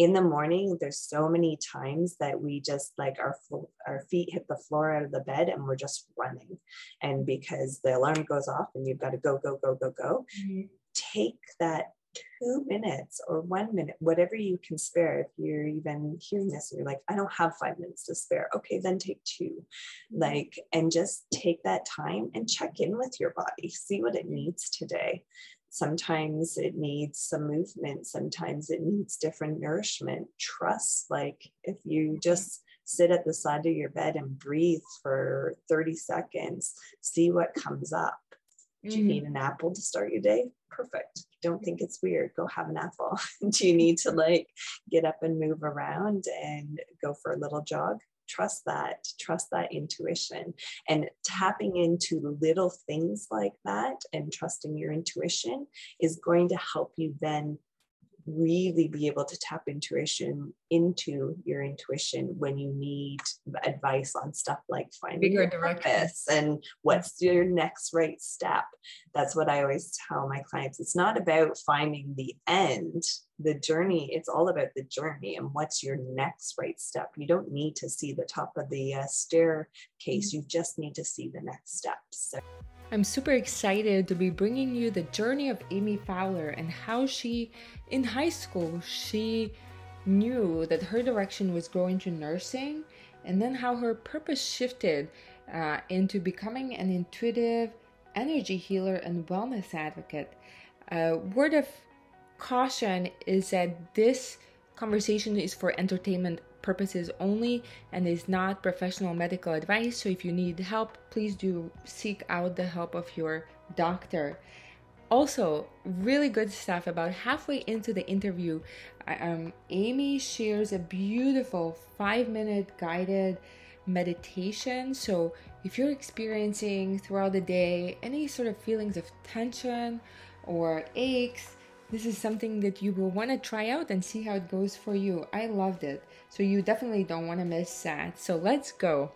in the morning there's so many times that we just like our our feet hit the floor out of the bed and we're just running and because the alarm goes off and you've got to go go go go go mm-hmm. take that two minutes or one minute, whatever you can spare. If you're even hearing this and you're like, I don't have five minutes to spare, okay, then take two. Like, and just take that time and check in with your body, see what it needs today. Sometimes it needs some movement, sometimes it needs different nourishment. Trust, like, if you just sit at the side of your bed and breathe for 30 seconds, see what comes up. Do you need mm-hmm. an apple to start your day? Perfect. Don't think it's weird. Go have an apple. Do you need to like get up and move around and go for a little jog? Trust that, trust that intuition. And tapping into little things like that and trusting your intuition is going to help you then really be able to tap intuition into your intuition when you need advice on stuff like finding Bigger your purpose and what's your next right step. That's what I always tell my clients. It's not about finding the end, the journey. It's all about the journey and what's your next right step. You don't need to see the top of the uh, staircase. You just need to see the next steps. So- I'm super excited to be bringing you the journey of Amy Fowler and how she, in high school, she knew that her direction was going to nursing, and then how her purpose shifted uh, into becoming an intuitive energy healer and wellness advocate. A uh, word of caution is that this conversation is for entertainment purposes only and is not professional medical advice. So if you need help, please do seek out the help of your doctor. Also, really good stuff about halfway into the interview. Um, Amy shares a beautiful five minute guided meditation. So, if you're experiencing throughout the day any sort of feelings of tension or aches, this is something that you will want to try out and see how it goes for you. I loved it. So you definitely don't want to miss that. So let's go.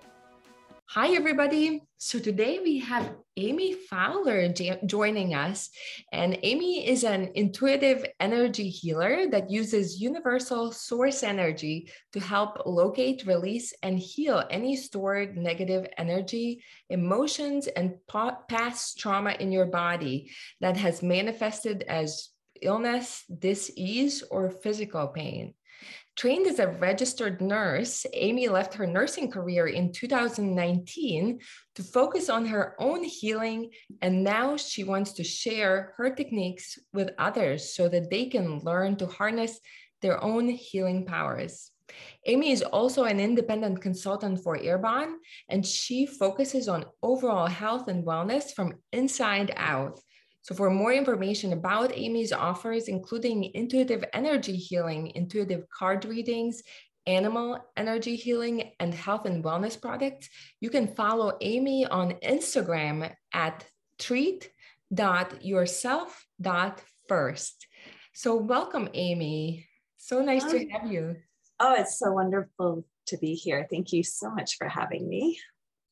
Hi, everybody. So today we have Amy Fowler joining us. And Amy is an intuitive energy healer that uses universal source energy to help locate, release, and heal any stored negative energy, emotions, and past trauma in your body that has manifested as illness, disease, or physical pain. Trained as a registered nurse, Amy left her nursing career in 2019 to focus on her own healing. And now she wants to share her techniques with others so that they can learn to harness their own healing powers. Amy is also an independent consultant for Arbonne, and she focuses on overall health and wellness from inside out. So for more information about Amy's offers, including intuitive energy healing, intuitive card readings, animal energy healing, and health and wellness products, you can follow Amy on Instagram at treat.yourself.first. So welcome, Amy. So nice to have you. Oh, it's so wonderful to be here. Thank you so much for having me.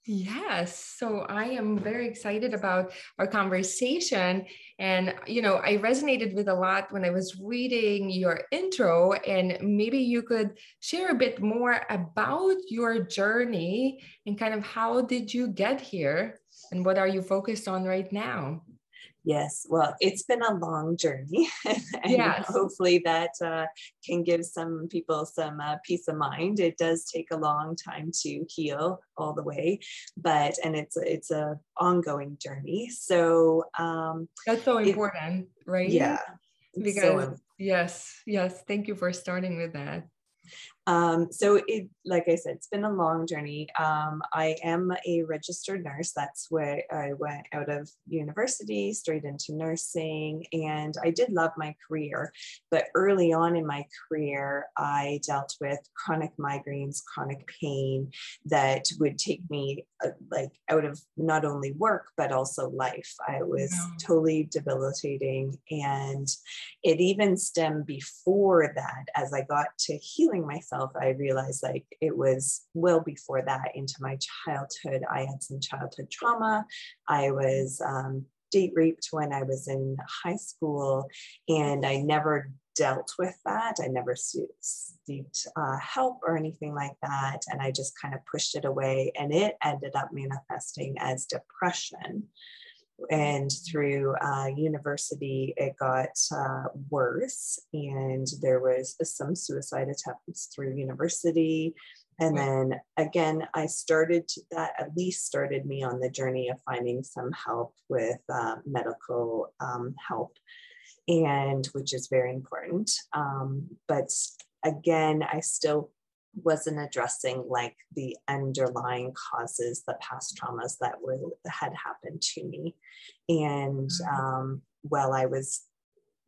Yes. So I am very excited about our conversation. And, you know, I resonated with a lot when I was reading your intro. And maybe you could share a bit more about your journey and kind of how did you get here and what are you focused on right now? Yes, well, it's been a long journey, and yes. hopefully that uh, can give some people some uh, peace of mind. It does take a long time to heal all the way, but and it's it's a ongoing journey. So um, that's so important, it, right? Yeah, because so, yes, yes. Thank you for starting with that. Um, so it, like I said, it's been a long journey. Um, I am a registered nurse. That's where I went out of university, straight into nursing, and I did love my career. But early on in my career, I dealt with chronic migraines, chronic pain that would take me uh, like out of not only work but also life. I was totally debilitating, and it even stemmed before that as I got to healing myself myself, I realized like it was well before that into my childhood. I had some childhood trauma. I was um, date raped when I was in high school, and I never dealt with that. I never sought uh, help or anything like that. And I just kind of pushed it away. And it ended up manifesting as depression. And through uh, university, it got uh, worse. And there was some suicide attempts through university. And then again, I started to, that at least started me on the journey of finding some help with uh, medical um, help and which is very important. Um, but again, I still wasn't addressing like the underlying causes, the past traumas that were had happened to me. And mm-hmm. um, while I was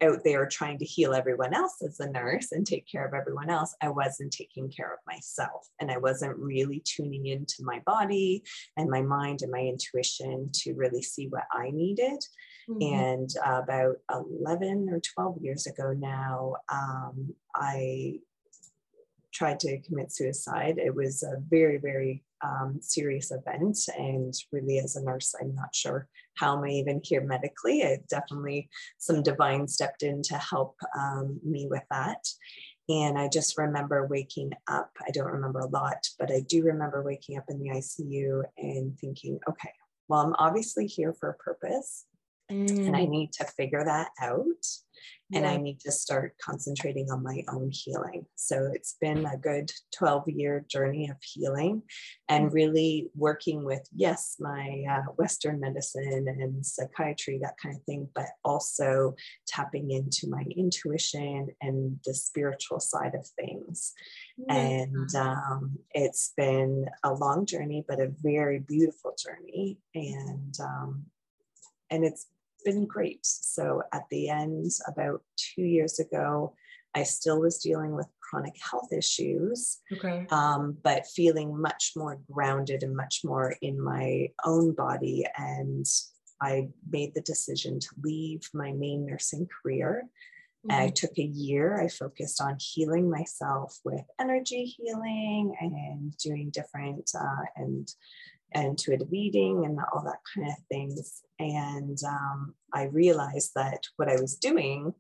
out there trying to heal everyone else as a nurse and take care of everyone else, I wasn't taking care of myself. And I wasn't really tuning into my body and my mind and my intuition to really see what I needed. Mm-hmm. And uh, about 11 or 12 years ago now, um, I tried to commit suicide. It was a very, very um, serious event. And really, as a nurse, I'm not sure how am I even here medically. I definitely, some divine stepped in to help um, me with that. And I just remember waking up. I don't remember a lot, but I do remember waking up in the ICU and thinking, okay, well, I'm obviously here for a purpose. Mm. And I mm. need to figure that out. And yeah. I need to start concentrating on my own healing. So it's been a good 12 year journey of healing and mm. really working with, yes, my uh, Western medicine and psychiatry, that kind of thing, but also tapping into my intuition and the spiritual side of things. And um, it's been a long journey, but a very beautiful journey. And um, and it's been great. So at the end, about two years ago, I still was dealing with chronic health issues, okay. um, but feeling much more grounded and much more in my own body. And I made the decision to leave my main nursing career. Mm-hmm. I took a year. I focused on healing myself with energy healing and doing different uh, and intuitive eating and all that kind of things. And um, I realized that what I was doing,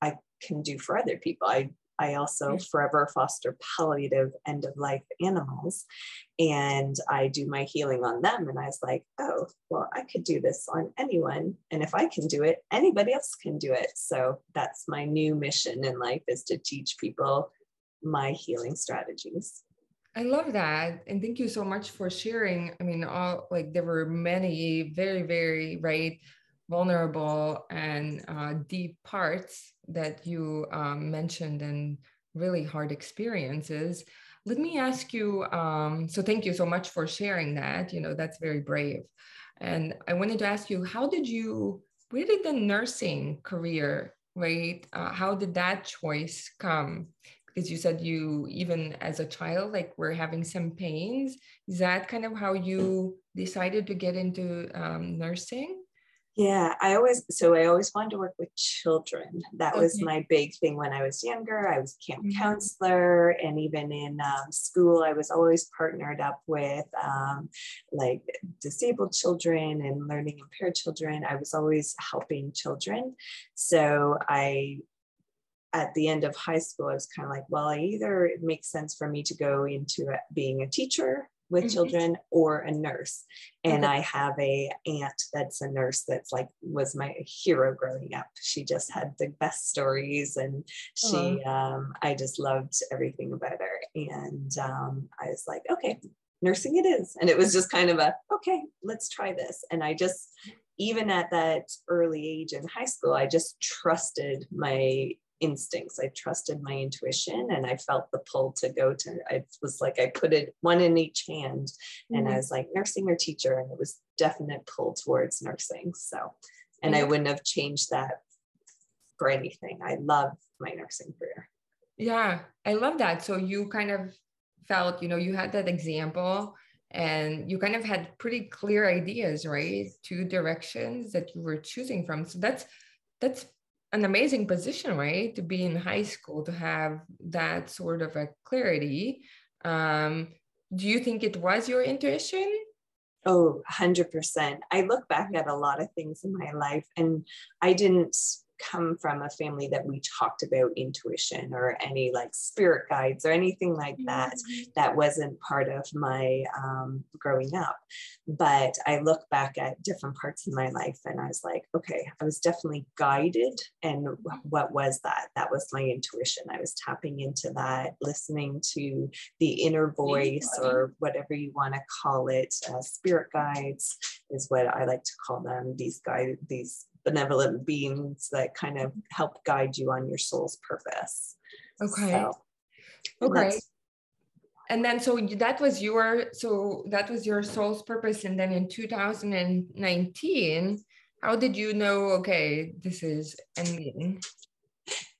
I can do for other people. I I also forever foster palliative end of life animals and I do my healing on them. And I was like, oh, well, I could do this on anyone. And if I can do it, anybody else can do it. So that's my new mission in life is to teach people my healing strategies. I love that. And thank you so much for sharing. I mean, all like there were many very, very, right, vulnerable and uh, deep parts that you um, mentioned and really hard experiences. Let me ask you um, so, thank you so much for sharing that. You know, that's very brave. And I wanted to ask you, how did you, where did the nursing career, right? Uh, how did that choice come? Because you said you even as a child like were having some pains. Is that kind of how you decided to get into um, nursing? Yeah i always so i always wanted to work with children. That okay. was my big thing when i was younger. I was camp mm-hmm. counselor and even in um, school i was always partnered up with um, like disabled children and learning impaired children. I was always helping children. So i at the end of high school, I was kind of like, well, either it makes sense for me to go into being a teacher with mm-hmm. children or a nurse. And I have a aunt that's a nurse that's like was my hero growing up. She just had the best stories and she um, I just loved everything about her. And um, I was like, okay, nursing it is. And it was just kind of a okay, let's try this. And I just even at that early age in high school, I just trusted my instincts. I trusted my intuition and I felt the pull to go to, I was like, I put it one in each hand mm-hmm. and I mm-hmm. was like nursing or teacher. And it was definite pull towards nursing. So, and I wouldn't have changed that for anything. I love my nursing career. Yeah, I love that. So you kind of felt, you know, you had that example and you kind of had pretty clear ideas, right? Two directions that you were choosing from. So that's that's an amazing position, right? To be in high school, to have that sort of a clarity. Um, do you think it was your intuition? Oh, 100%. I look back at a lot of things in my life and I didn't come from a family that we talked about intuition or any like spirit guides or anything like that. Mm-hmm. That wasn't part of my um, growing up. But I look back at different parts of my life and I was like, okay, I was definitely guided. And what was that? That was my intuition. I was tapping into that, listening to the inner voice or whatever you want to call it. Uh, spirit guides is what I like to call them. These guide, these benevolent beings that kind of help guide you on your soul's purpose. Okay. So, okay. And then so that was your so that was your soul's purpose and then in 2019 how did you know okay this is ending?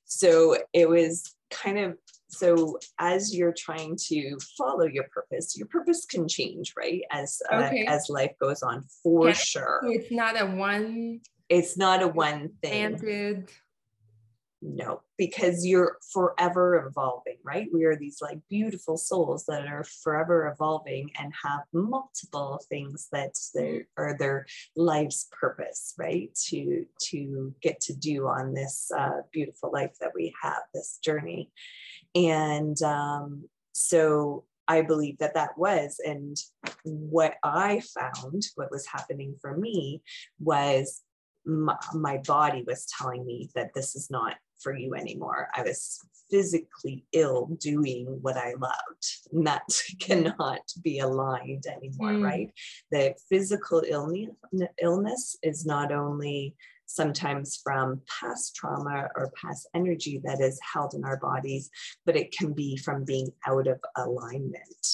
So it was kind of so as you're trying to follow your purpose your purpose can change right as uh, okay. as life goes on for yeah. sure it's not a one it's not a one thing. Planted. No, because you're forever evolving, right? We are these like beautiful souls that are forever evolving and have multiple things that they are their life's purpose, right? To to get to do on this uh, beautiful life that we have, this journey, and um, so I believe that that was. And what I found, what was happening for me, was my, my body was telling me that this is not for you anymore. I was physically ill doing what I loved. And that cannot be aligned anymore, mm. right? The physical illness, illness is not only sometimes from past trauma or past energy that is held in our bodies, but it can be from being out of alignment.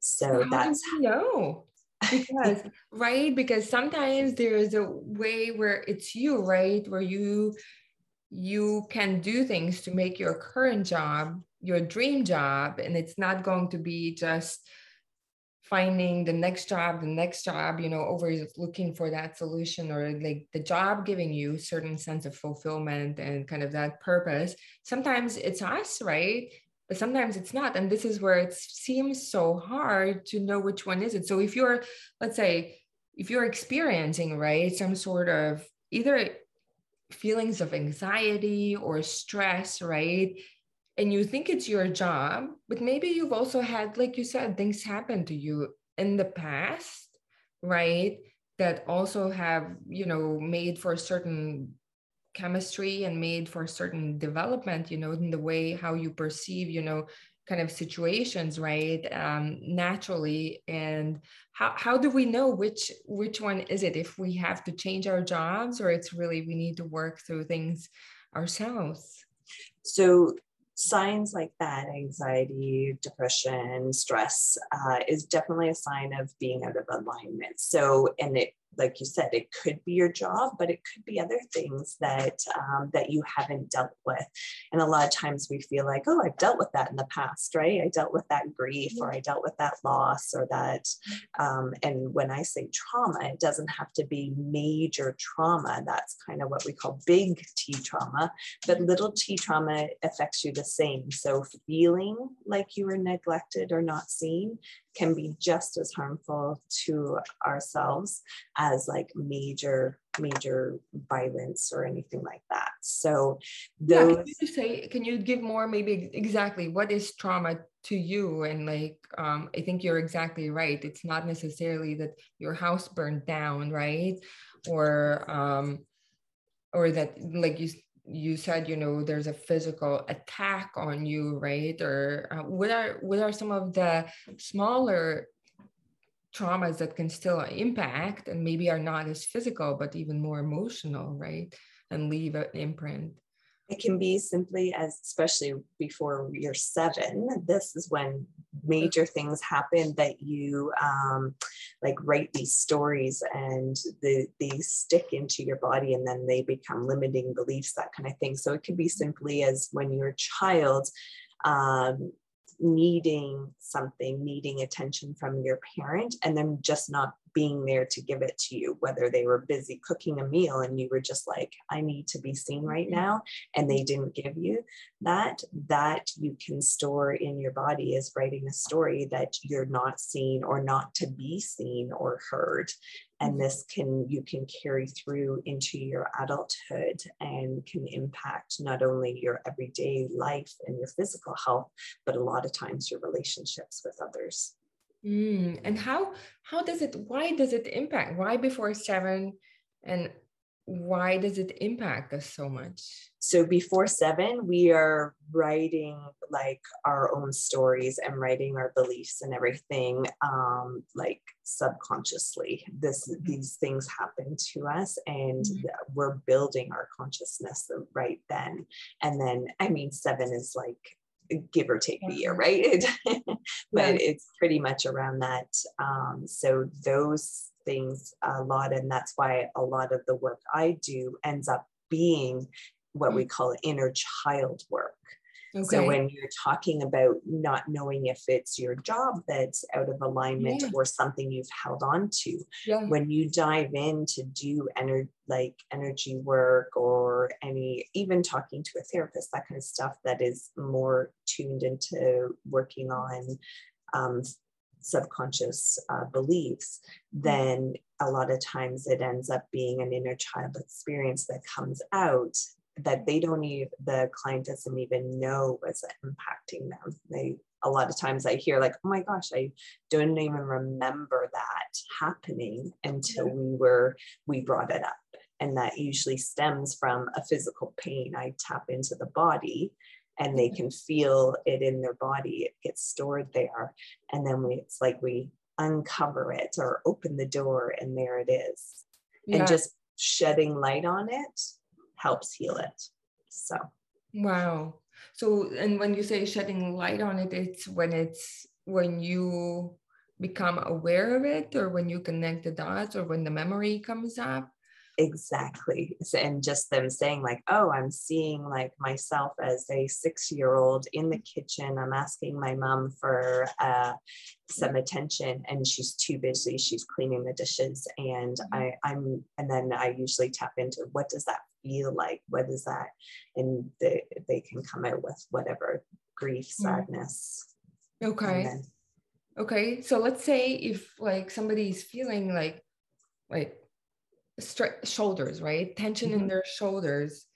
So How that's no because right? Because sometimes there's a way where it's you right? Where you you can do things to make your current job your dream job and it's not going to be just finding the next job the next job you know over looking for that solution or like the job giving you certain sense of fulfillment and kind of that purpose. Sometimes it's us right but sometimes it's not and this is where it seems so hard to know which one is it. So if you're let's say if you're experiencing right some sort of either feelings of anxiety or stress right and you think it's your job but maybe you've also had like you said things happen to you in the past right that also have you know made for certain chemistry and made for a certain development you know in the way how you perceive you know kind of situations right um, naturally. And how, how do we know which which one is it? If we have to change our jobs or it's really we need to work through things ourselves? So signs like that anxiety depression stress uh, is definitely a sign of being out of alignment. So and it like you said, it could be your job, but it could be other things that um, that you haven't dealt with. And a lot of times we feel like, oh, I've dealt with that in the past, right? I dealt with that grief, or I dealt with that loss, or that. Um, and when I say trauma, it doesn't have to be major trauma. That's kind of what we call big T trauma, but little T trauma affects you the same. So feeling like you were neglected or not seen can be just as harmful to ourselves as like major major violence or anything like that. So those yeah, can you say can you give more maybe exactly what is trauma to you? And like um, i think you're exactly right. It's not necessarily that your house burned down right? Or um or that like you you said you know there's a physical attack on you right? Or uh, what are what are some of the smaller traumas that can still impact and maybe are not as physical but even more emotional right? And leave an imprint it can be simply as, especially before you're seven, this is when major things happen that you um, like write these stories and the, they stick into your body and then they become limiting beliefs, that kind of thing. So it could be simply as when you're a child, um, needing something, needing attention from your parent, and then just not being there to give it to you, whether they were busy cooking a meal and you were just like, I need to be seen right mm-hmm. now, and they didn't give you that, that you can store in your body is writing a story that you're not seen or not to be seen or heard. And this can you can carry through into your adulthood and can impact not only your everyday life and your physical health but a lot of times your relationships with others. Mm, and how how does it why does it impact? Why before seven and why does it impact us so much? So before seven, we are writing like our own stories and writing our beliefs and everything, um, like subconsciously. This mm-hmm. these things happen to us, and mm-hmm. we're building our consciousness right then. And then, I mean, seven is like give or take a year, right? but it's pretty much around that. Um, so those things a lot. And that's why a lot of the work I do ends up being what we mm. call inner child work. Okay. So when you're talking about not knowing if it's your job that's out of alignment yeah. or something you've held on to, yeah. when you dive in to do ener- like energy work or any even talking to a therapist, that kind of stuff that is more tuned into working on um, subconscious uh, beliefs, mm. then a lot of times it ends up being an inner child experience that comes out that they don't even the client doesn't even know was impacting them they a lot of times i hear like oh my gosh i don't even remember that happening until we were we brought it up and that usually stems from a physical pain i tap into the body and they mm-hmm. can feel it in their body. It gets stored there. And then we, it's like we uncover it or open the door and there it is. Yeah. And just shedding light on it helps heal it. So, wow. So, and when you say shedding light on it, it's when it's when you become aware of it or when you connect the dots or when the memory comes up exactly. And just them saying like oh i'm seeing like myself as a six year old in the kitchen. I'm asking my mom for uh, some attention and she's too busy. She's cleaning the dishes and mm-hmm. i i'm and then i usually tap into what does that feel like? What is that? And they, they can come out with whatever grief mm. sadness okay. then, okay so let's say if like somebody is feeling like like shoulders, right? Tension mm-hmm. in their shoulders.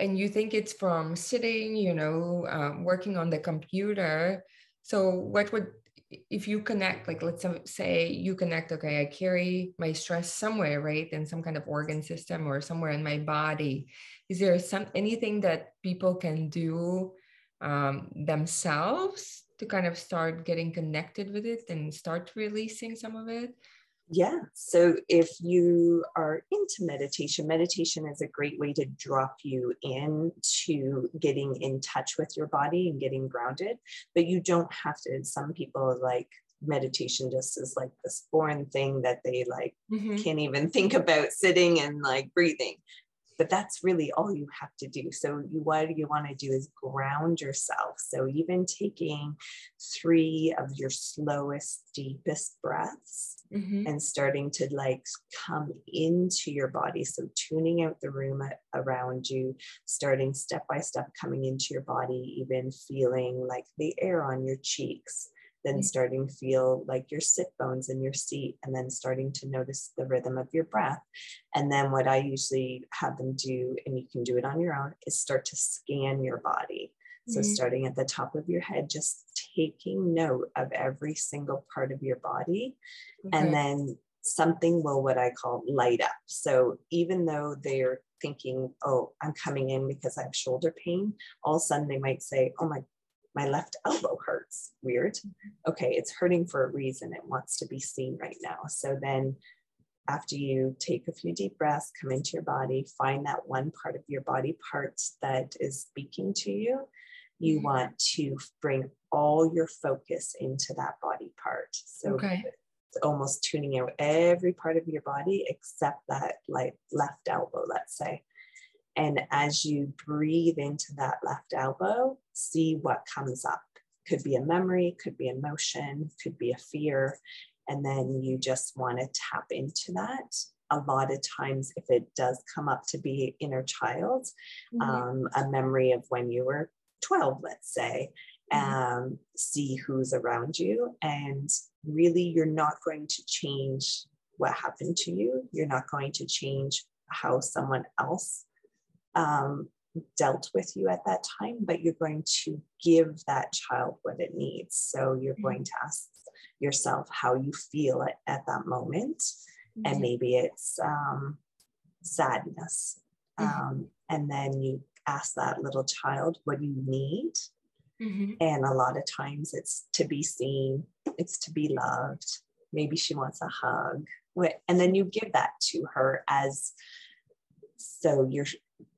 And you think it's from sitting, you know, um, working on the computer. So, what would, if you connect, like, let's say you connect, okay, I carry my stress somewhere, right? In some kind of organ system or somewhere in my body. Is there some anything that people can do um, themselves to kind of start getting connected with it and start releasing some of it? Yeah. So if you are into meditation, meditation is a great way to drop you into getting in touch with your body and getting grounded. But you don't have to. Some people like meditation just is like this foreign thing that they like mm-hmm. can't even think about sitting and like breathing but that's really all you have to do. So you what you want to do is ground yourself. So even taking three of your slowest deepest breaths mm-hmm. and starting to like come into your body. So tuning out the room around you starting step by step coming into your body even feeling like the air on your cheeks then mm. starting to feel like your sit bones in your seat and then starting to notice the rhythm of your breath and then what i usually have them do and you can do it on your own is start to scan your body so mm-hmm. starting at the top of your head just taking note of every single part of your body okay. and then something will what i call light up so even though they're thinking oh i'm coming in because i have shoulder pain all of a sudden they might say oh my my left elbow hurts. Weird. Okay, it's hurting for a reason. It wants to be seen right now. So then, after you take a few deep breaths, come into your body, find that one part of your body part that is speaking to you. You mm-hmm. want to bring all your focus into that body part. So okay. it's almost tuning out every part of your body except that like left elbow, let's say. And as you breathe into that left elbow, see what comes up. Could be a memory, could be emotion, could be a fear. And then you just want to tap into that. A lot of times, if it does come up to be inner child, mm-hmm. um, a memory of when you were 12, let's say, mm-hmm. um, see who's around you. And really, you're not going to change what happened to you. You're not going to change how someone else um, dealt with you at that time, but you're going to give that child what it needs. So you're mm-hmm. going to ask yourself how you feel at, at that moment. Mm-hmm. And maybe it's um, sadness. Mm-hmm. Um, and then you ask that little child, what you need? Mm-hmm. And a lot of times it's to be seen, it's to be loved. Maybe she wants a hug. And then you give that to her as so you're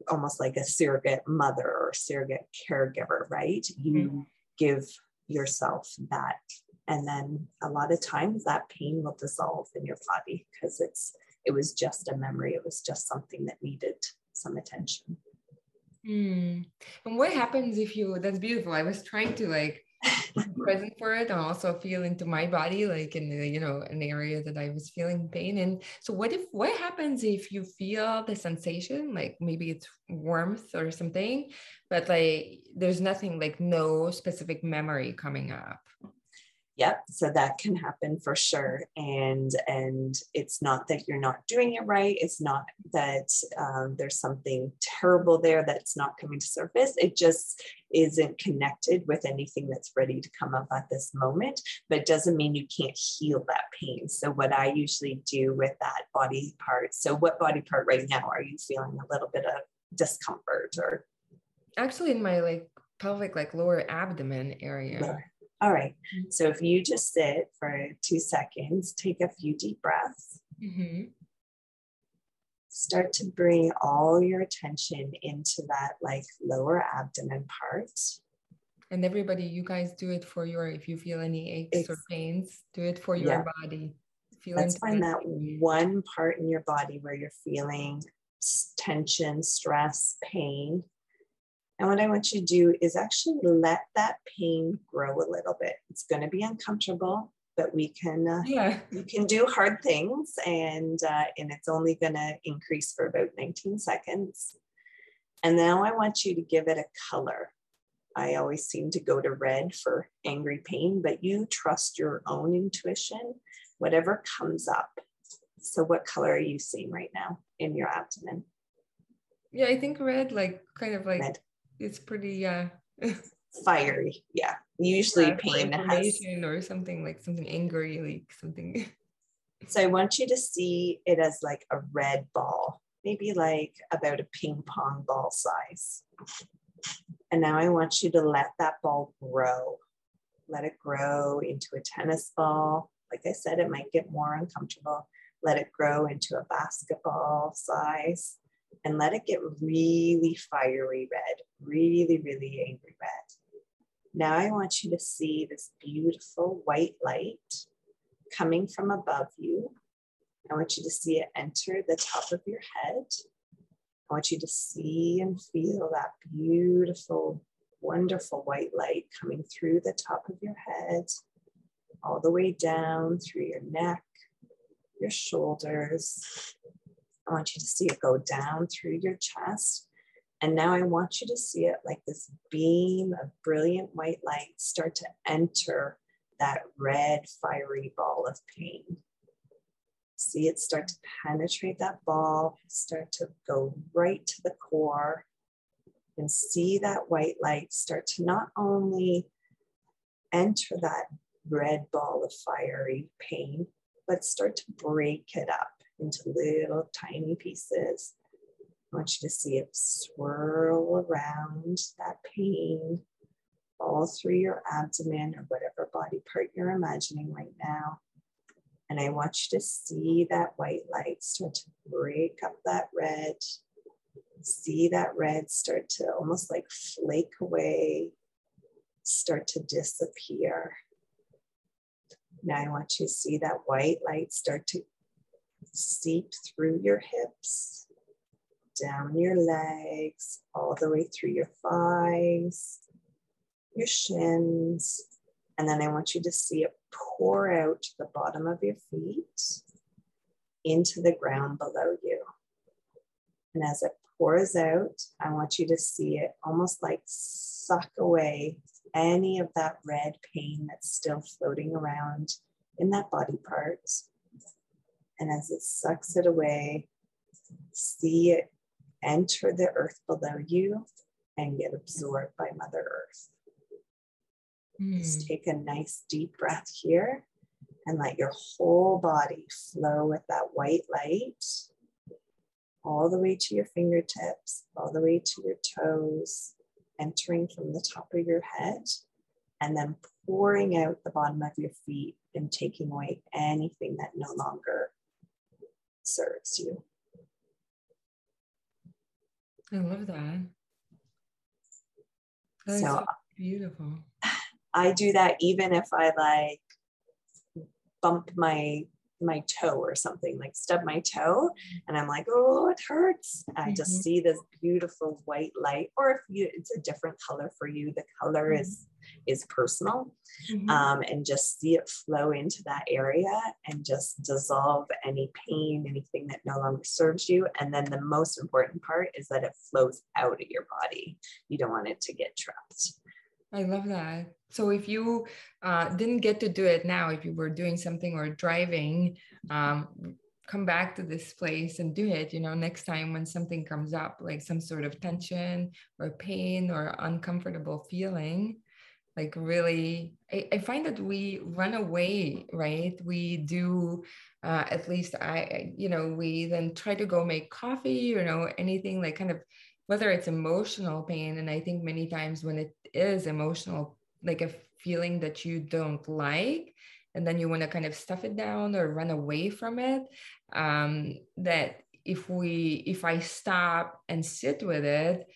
almost like a surrogate mother or surrogate caregiver, right? You mm-hmm. give yourself that. And then a lot of times that pain will dissolve in your body because it's it was just a memory. It was just something that needed some attention. Mm. And what happens if you that's beautiful. I was trying to like present for it. And also feel into my body like in the, you know an area that i was feeling pain in. So what if what happens if you feel the sensation like maybe it's warmth or something but like there's nothing like no specific memory coming up yep so that can happen for sure and and it's not that you're not doing it right it's not that um, there's something terrible there that's not coming to surface it just isn't connected with anything that's ready to come up at this moment but doesn't mean you can't heal that pain. So what i usually do with that body part so what body part right now are you feeling a little bit of discomfort or? Actually in my like pelvic like lower abdomen area all right. Mm-hmm. So if you just sit for two seconds, take a few deep breaths. Mm-hmm. Start to bring all your attention into that like lower abdomen part. And everybody, you guys do it for your, if you feel any aches it's, or pains, do it for your yeah. body. Feel Let's find that one part in your body where you're feeling tension, stress, pain. And what I want you to do is actually let that pain grow a little bit. It's going to be uncomfortable, but we can uh, yeah you can do hard things, and uh, and it's only going to increase for about 19 seconds. And now I want you to give it a color. I always seem to go to red for angry pain, but you trust your own intuition, whatever comes up. So, what color are you seeing right now in your abdomen? Yeah, I think red, like kind of like red it's pretty uh fiery. Yeah. Usually yeah, pain has or something like something angry, like something. So I want you to see it as like a red ball, maybe like about a ping pong ball size. And now I want you to let that ball grow. Let it grow into a tennis ball. Like I said, it might get more uncomfortable. Let it grow into a basketball size and let it get really fiery red, really, really angry red. Now I want you to see this beautiful white light coming from above you. I want you to see it enter the top of your head. I want you to see and feel that beautiful, wonderful white light coming through the top of your head, all the way down through your neck, your shoulders, I want you to see it go down through your chest. And now I want you to see it like this beam of brilliant white light start to enter that red, fiery ball of pain. See it start to penetrate that ball, start to go right to the core, and see that white light start to not only enter that red ball of fiery pain, but start to break it up into little tiny pieces. I want you to see it swirl around that pain all through your abdomen or whatever body part you're imagining right now. And I want you to see that white light start to break up that red. See that red start to almost like flake away, start to disappear. Now I want you to see that white light start to seep through your hips, down your legs, all the way through your thighs, your shins. And then I want you to see it pour out the bottom of your feet into the ground below you. And as it pours out, I want you to see it almost like suck away any of that red pain that's still floating around in that body part And as it sucks it away, see it enter the earth below you and get absorbed by Mother Earth. Mm. Just take a nice deep breath here and let your whole body flow with that white light all the way to your fingertips, all the way to your toes, entering from the top of your head, and then pouring out the bottom of your feet and taking away anything that no longer serves you. I love that. So beautiful. I do that even if I like bump my my toe or something, like stub my toe, and I'm like, oh, it hurts. I mm-hmm. just see this beautiful white light, or if you it's a different color for you, the color mm-hmm. is is personal. Mm-hmm. Um, and just see it flow into that area and just dissolve any pain, anything that no longer serves you. And then the most important part is that it flows out of your body. You don't want it to get trapped. I love that. So if you uh, didn't get to do it now, if you were doing something or driving, um, come back to this place and do it. You know, next time when something comes up, like some sort of tension or pain or uncomfortable feeling, like really, I, I find that we run away, right? We do. Uh, at least I, you know, we then try to go make coffee, you know, anything like kind of whether it's emotional pain and i think many times when it is emotional like a feeling that you don't like and then you want to kind of stuff it down or run away from it um, that if we if i stop and sit with it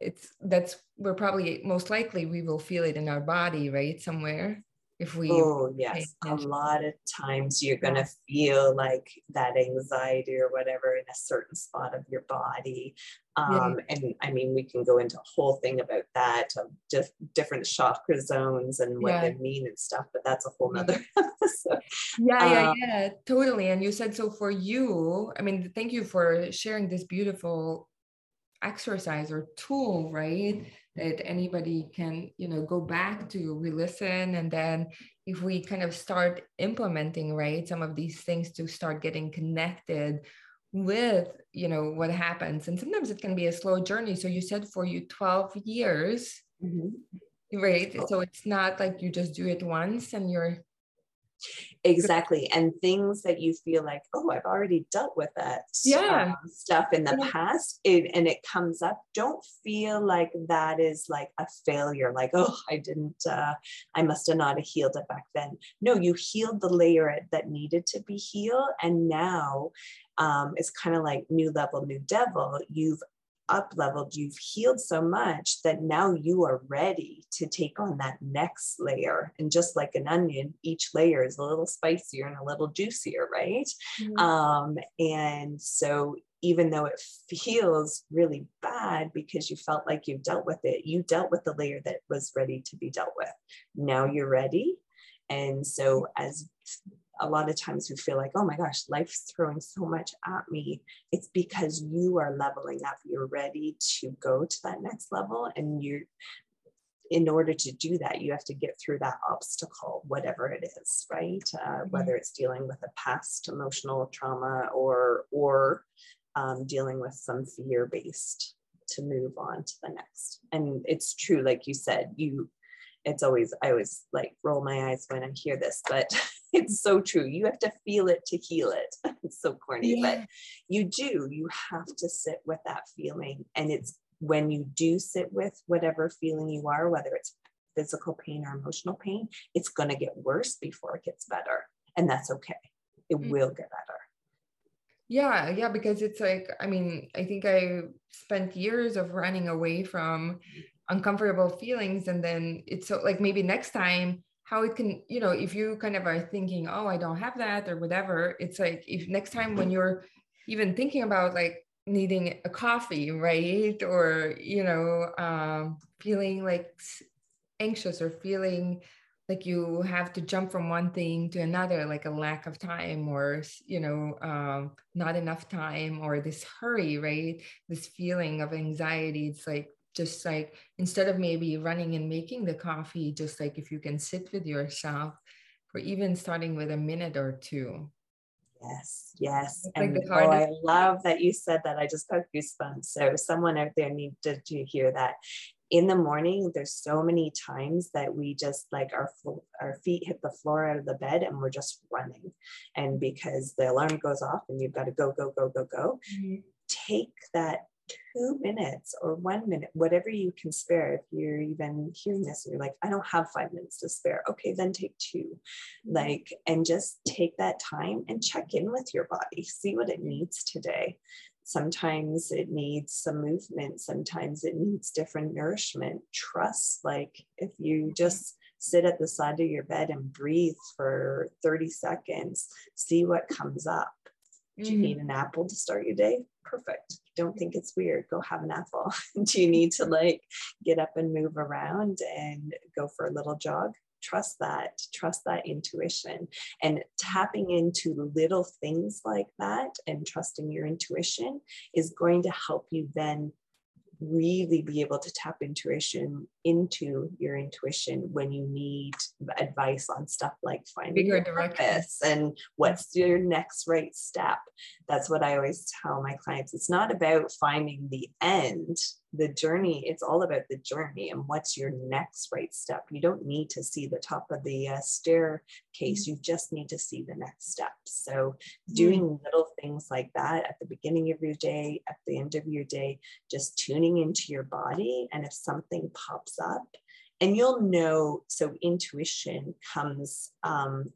it's that's we're probably most likely we will feel it in our body right somewhere if we oh yes. A lot of times you're going to feel like that anxiety or whatever in a certain spot of your body. Um, yeah. and i mean we can go into a whole thing about that of just different chakra zones and what yeah. they mean and stuff but that's a whole nother episode. Yeah yeah um, yeah totally. And you said so for you i mean thank you for sharing this beautiful exercise or tool right that anybody can you know go back to re-listen and then if we kind of start implementing right some of these things to start getting connected with you know what happens. And sometimes it can be a slow journey. So you said for you 12 years mm-hmm. right? So it's not like you just do it once and you're exactly and things that you feel like oh i've already dealt with that yeah. Um, stuff in the yeah. past it, and it comes up don't feel like that is like a failure like oh i didn't uh, i must have not healed it back then no you healed the layer that needed to be healed and now um, it's kind of like new level new devil you've up leveled, you've healed so much that now you are ready to take on that next layer. And just like an onion, each layer is a little spicier and a little juicier, right? Mm-hmm. Um, and so even though it feels really bad because you felt like you've dealt with it, you dealt with the layer that was ready to be dealt with. Now you're ready. And so as a lot of times we feel like, oh my gosh, life's throwing so much at me. It's because you are leveling up. You're ready to go to that next level. And you, in order to do that, you have to get through that obstacle, whatever it is, right? Uh, mm-hmm. Whether it's dealing with a past emotional trauma or, or um, dealing with some fear based to move on to the next. And it's true, like you said, you it's always i always like roll my eyes when i hear this but it's so true. You have to feel it to heal it. It's so corny yeah. but you do. You have to sit with that feeling. And it's when you do sit with whatever feeling you are whether it's physical pain or emotional pain it's going to get worse before it gets better. And that's okay. It mm-hmm. will get better. Yeah yeah because it's like i mean i think i spent years of running away from uncomfortable feelings and then it's so like maybe next time how it can you know if you kind of are thinking oh i don't have that or whatever it's like if next time when you're even thinking about like needing a coffee right? Or you know um, feeling like anxious or feeling like you have to jump from one thing to another like a lack of time or you know um, not enough time or this hurry right? This feeling of anxiety it's like just like instead of maybe running and making the coffee just like if you can sit with yourself for even starting with a minute or two Yes, yes. and like oh, I love that you said that. I just got goosebumps. So someone out there needed to hear that. In the morning, there's so many times that we just like our our feet hit the floor out of the bed and we're just running. And because the alarm goes off and you've got to go, go, go, go, go, mm-hmm. take that two minutes or one minute, whatever you can spare. If you're even hearing this and you're like, I don't have five minutes to spare. Okay, then take 2 mm-hmm. Like, and just take that time and check in with your body, see what it needs today. Sometimes it needs some movement, sometimes it needs different nourishment. Trust, like, if you mm-hmm. just sit at the side of your bed and breathe for 30 seconds, see what comes up. Do you need mm-hmm. an apple to start your day? Perfect. Don't think it's weird. Go have an apple. Do you need to like get up and move around and go for a little jog? Trust that, trust that intuition. And tapping into little things like that and trusting your intuition is going to help you then really be able to tap intuition into your intuition when you need advice on stuff like finding Bigger your purpose and what's your next right step. That's what I always tell my clients. It's not about finding the end the journey it's all about the journey and what's your next right step you don't need to see the top of the uh, staircase you just need to see the next step so doing mm. little things like that at the beginning of your day at the end of your day just tuning into your body and if something pops up and you'll know so intuition comes um,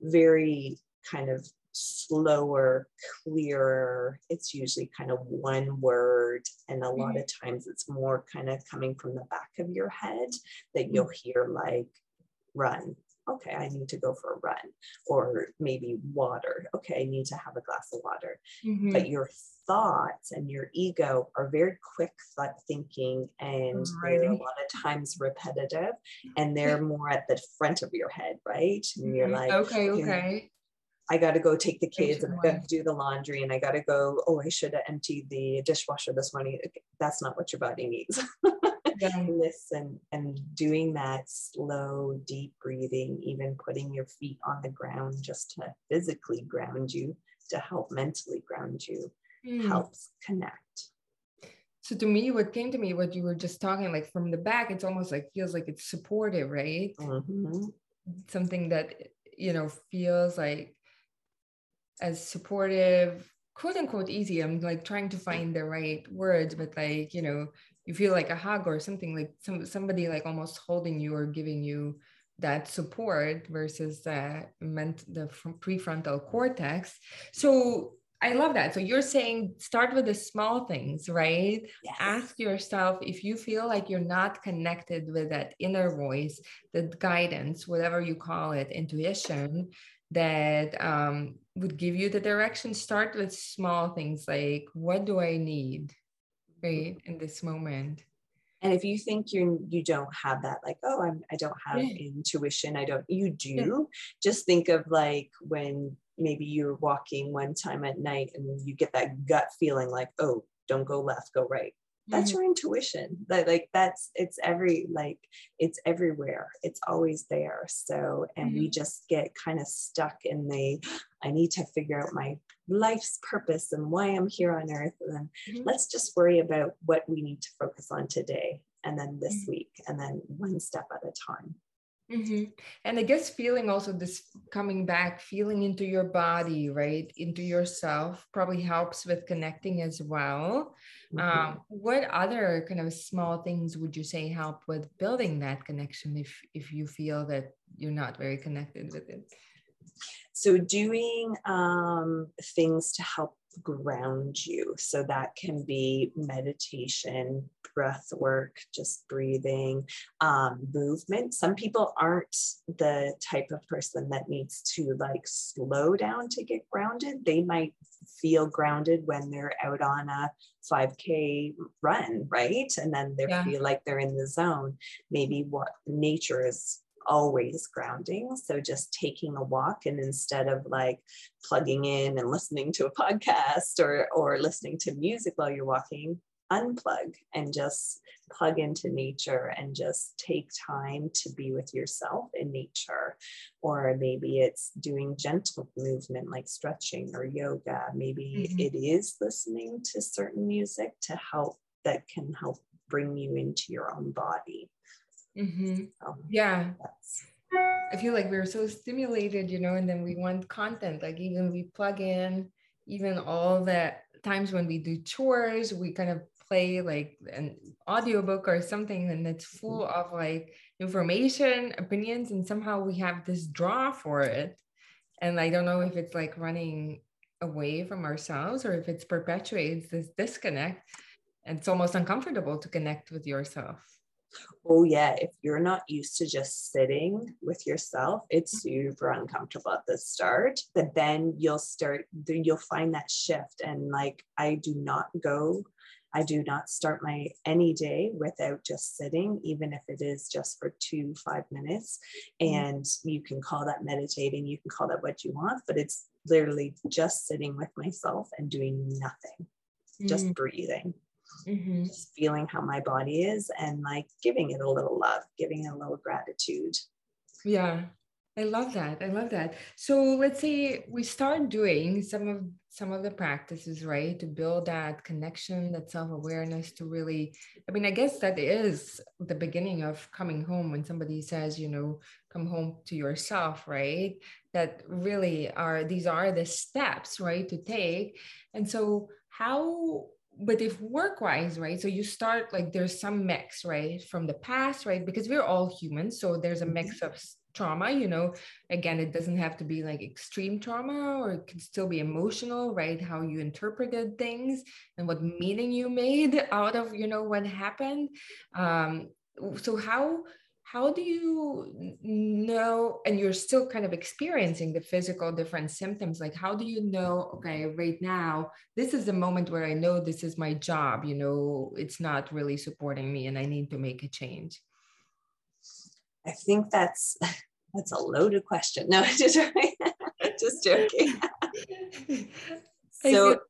very kind of slower, clearer. It's usually kind of one word. And a lot mm-hmm. of times it's more kind of coming from the back of your head that you'll hear like run. Okay, I need to go for a run. Or maybe water. Okay, I need to have a glass of water. Mm-hmm. But your thoughts and your ego are very quick thought thinking and right. they're a lot of times repetitive and they're more at the front of your head, right? And you're mm-hmm. like, okay, okay. I got to go take the kids and I got to do the laundry and I got to go, oh, I should have emptied the dishwasher this morning. That's not what your body needs. yeah. Listen and doing that slow, deep breathing, even putting your feet on the ground just to physically ground you, to help mentally ground you, mm. helps connect. So to me, what came to me, what you were just talking, like from the back, it's almost like feels like it's supportive, right? Mm-hmm. Something that you know feels like as supportive quote unquote easy i'm like trying to find the right words but like you know you feel like a hug or something like some somebody like almost holding you or giving you that support versus the meant the prefrontal cortex so I love that. So you're saying start with the small things, right? Yes. Ask yourself if you feel like you're not connected with that inner voice, the guidance, whatever you call it, intuition, that um, would give you the direction start with small things like what do i need right in this moment and if you think you you don't have that like oh I'm, i don't have yeah. intuition i don't you do yeah. just think of like when maybe you're walking one time at night and you get that gut feeling like oh don't go left go right that's mm-hmm. your intuition that like that's it's every like it's everywhere it's always there so and mm-hmm. we just get kind of stuck in the i need to figure out my life's purpose and why i'm here on earth and then mm-hmm. let's just worry about what we need to focus on today and then this mm-hmm. week and then one step at a time Mm-hmm. And I guess feeling also this coming back, feeling into your body, right, into yourself, probably helps with connecting as well. Mm-hmm. Um, what other kind of small things would you say help with building that connection if if you feel that you're not very connected with it? So doing um, things to help ground you. So that can be meditation, breath work, just breathing, um, movement. Some people aren't the type of person that needs to like slow down to get grounded. They might feel grounded when they're out on a 5K run, right? And then they yeah. feel like they're in the zone. Maybe what nature is always grounding. So just taking a walk and instead of like plugging in and listening to a podcast or or listening to music while you're walking, unplug and just plug into nature and just take time to be with yourself in nature. Or maybe it's doing gentle movement like stretching or yoga. Maybe mm-hmm. it is listening to certain music to help that can help bring you into your own body. Mm-hmm. So, yeah. I feel like we're so stimulated, you know, and then we want content. Like even we plug in, even all the times when we do chores, we kind of play like an audiobook or something, and it's full of like information, opinions, and somehow we have this draw for it. And I don't know if it's like running away from ourselves or if it's perpetuates this disconnect. And it's almost uncomfortable to connect with yourself. Oh, yeah. If you're not used to just sitting with yourself, it's mm-hmm. super uncomfortable at the start. But then you'll start, you'll find that shift. And like, I do not go, I do not start my any day without just sitting, even if it is just for two, five minutes. Mm-hmm. And you can call that meditating, you can call that what you want, but it's literally just sitting with myself and doing nothing, just mm. breathing mm-hmm. just feeling how my body is and like giving it a little love, giving it a little gratitude. Yeah. I love that. I love that. So let's say we start doing some of some of the practices, right? To build that connection, that self-awareness to really, I mean, I guess that is the beginning of coming home when somebody says, you know, come home to yourself, right? That really are these are the steps, right, to take. And so how but if work wise right so you start like there's some mix right from the past right because we're all humans so there's a mix mm-hmm. of trauma you know again it doesn't have to be like extreme trauma or it can still be emotional right how you interpreted things and what meaning you made out of you know what happened um so how how do you know and you're still kind of experiencing the physical different symptoms like how do you know okay right now this is the moment where i know this is my job you know it's not really supporting me and i need to make a change? I think that's that's a loaded question. No just just joking. So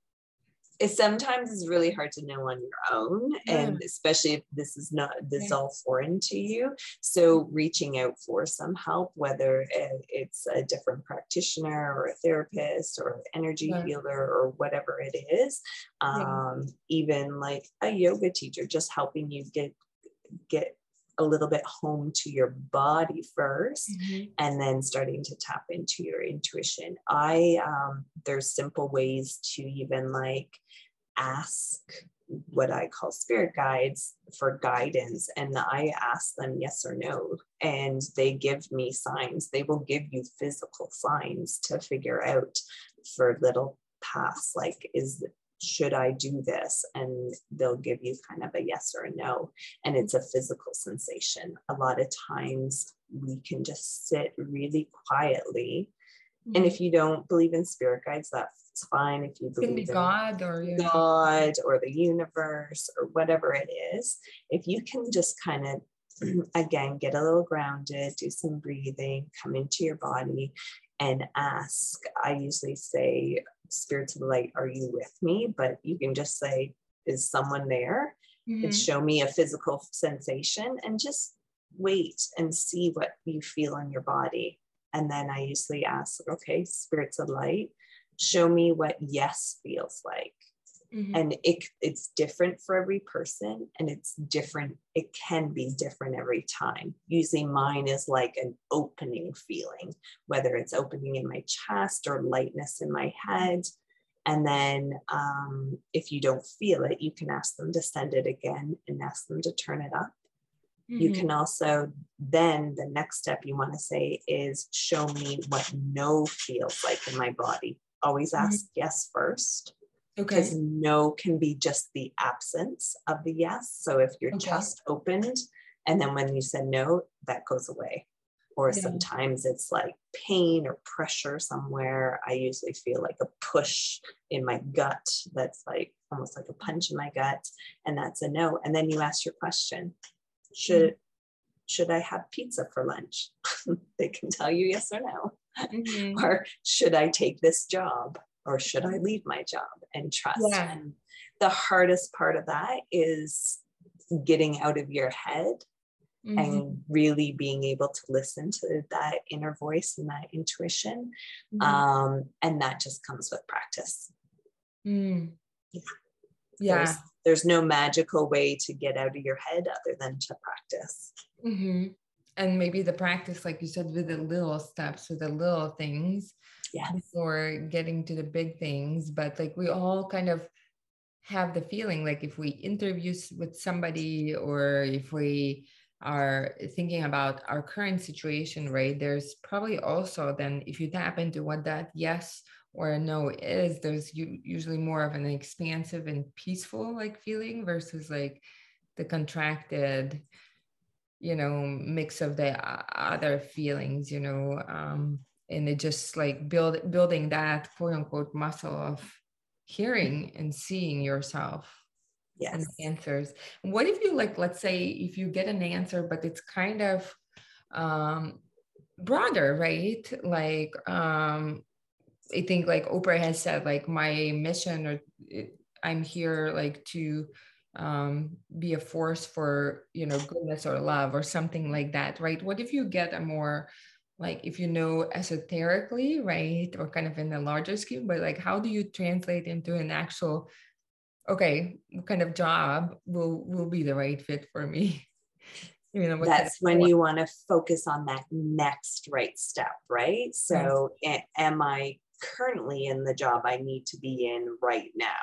it sometimes is really hard to know on your own yeah. and especially if this is not this yeah. all foreign to you so reaching out for some help whether it's a different practitioner or a therapist or an energy yeah. healer or whatever it is um, even like a yoga teacher just helping you get get a little bit home to your body 1st mm-hmm. and then starting to tap into your intuition i um, there's simple ways to even like ask what i call spirit guides for guidance and i ask them yes or no and they give me signs they will give you physical signs to figure out for little paths like is should I do this? And they'll give you kind of a yes or a no. And it's a physical sensation. A lot of times we can just sit really quietly. Mm-hmm. And if you don't believe in spirit guides, that's fine. If you believe in God or God or the universe or whatever it is, if you can just kind of again get a little grounded, do some breathing, come into your body and ask. I usually say, spirits of the light, are you with me? But you can just say, is someone there? Mm-hmm. And show me a physical sensation and just wait and see what you feel in your body. And then I usually ask, okay, spirits of light, show me what yes feels like. Mm-hmm. And it, it's different for every person and it's different. It can be different every time. Usually mine is like an opening feeling, whether it's opening in my chest or lightness in my head. And then um, if you don't feel it, you can ask them to send it again and ask them to turn it up. Mm-hmm. You can also then the next step you want to say is show me what no feels like in my body. Always mm-hmm. ask mm-hmm. yes first Okay. Because no can be just the absence of the yes. So if your okay. chest opened and then when you said no, that goes away. Or yeah. sometimes it's like pain or pressure somewhere. I usually feel like a push in my gut that's like almost like a punch in my gut. And that's a no. And then you ask your question Should mm-hmm. should I have pizza for lunch? they can tell you yes or no. Mm-hmm. or should I take this job? Or should I leave my job and trust? Yeah. And the hardest part of that is getting out of your head mm-hmm. and really being able to listen to that inner voice and that intuition. Mm-hmm. Um, and that just comes with practice. Mm. Yeah. Yeah. There's, there's, no magical way to get out of your head other than to practice. Mm-hmm. And maybe the practice, like you said, with the little steps, with the little things yes. before getting to the big things. But like we all kind of have the feeling like if we interview with somebody or if we are thinking about our current situation, right? There's probably also then if you tap into what that yes or no is, there's usually more of an expansive and peaceful like feeling versus like the contracted, you know, mix of the other feelings, you know, um, and it just like build building that quote unquote muscle of hearing and seeing yourself yes. and answers. What if you like, let's say, if you get an answer, but it's kind of um, broader, right? Like, um, I think like Oprah has said, like my mission or it, I'm here like to um, be a force for you know goodness or love or something like that, right? What if you get a more like if you know esoterically right or kind of in the larger scheme but like how do you translate into an actual okay what kind of job will will be the right fit for me? You know that's when you want to focus on that next right step right? So am i currently in the job i need to be in right now?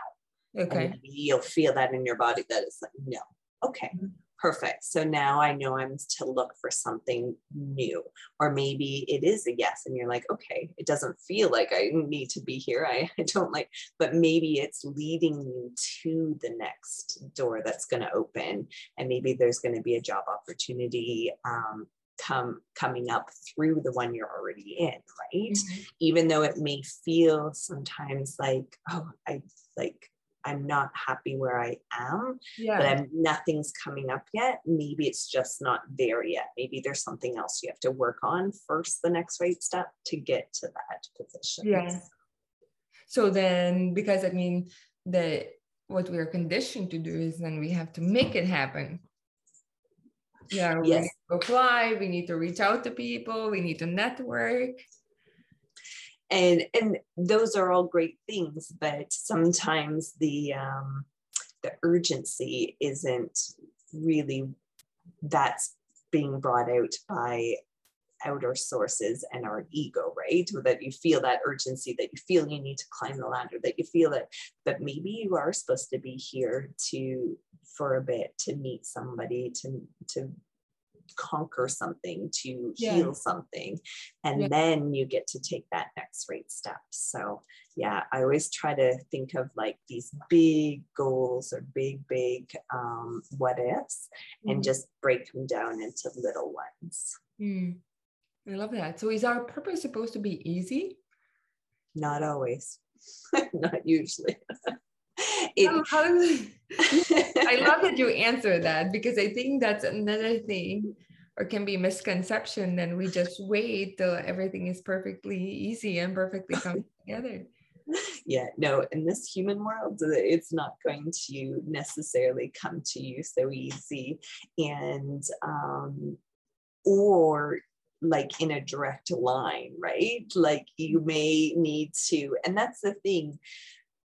Okay. you'll feel that in your body that it's like no. Okay. Mm-hmm perfect. So now I know I'm to look for something new. Or maybe it is a yes, and you're like, okay, it doesn't feel like I need to be here. I, I don't like, but maybe it's leading you to the next door that's going to open. And maybe there's going to be a job opportunity um, come coming up through the one you're already in right mm-hmm. even though it may feel sometimes like oh i like I'm not happy where I am, yeah. but I'm nothing's coming up yet. Maybe it's just not there yet. Maybe there's something else you have to work on first, the next right step to get to that position. Yeah. So then, because I mean, the what we are conditioned to do is then we have to make it happen. Yeah, we yes. need to apply, we need to reach out to people, we need to network and and those are all great things but sometimes the um the urgency isn't really that's being brought out by outer sources and our ego, right? That you feel that urgency, that you feel you need to climb the ladder, that you feel that, but maybe you are supposed to be here to for a bit to meet somebody, to to conquer something, to yeah. heal something. And yeah. then you get to take that next right step. So, yeah, I always try to think of like these big goals or big, big um, what ifs mm. and just break them down into little ones. Mm. I love that. So, is our purpose supposed to be easy? Not always, not usually. it, I love that you answer that because I think that's another thing or can be misconception and we just wait till everything is perfectly easy and perfectly come together. Yeah no in this human world it's not going to necessarily come to you so easy. And um or like in a direct line right? Like you may need to and that's the thing.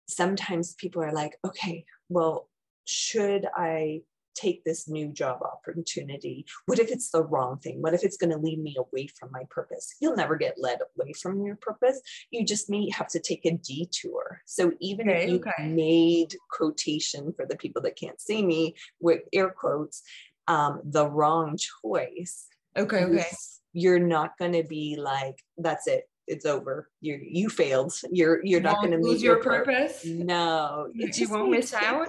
Sometimes people are like okay well should i take this new job opportunity? What if it's the wrong thing? What if it's going to lead me away from my purpose? You'll never get led away from your purpose. You just may have to take a detour. So even okay, if you okay. made quotation for the people that can't see me with air quotes, um, the wrong choice. Okay, okay. You're not going to be like, that's it it's over. You you failed. You're you're you not going to lose your, your purpose. No, you, you won't miss out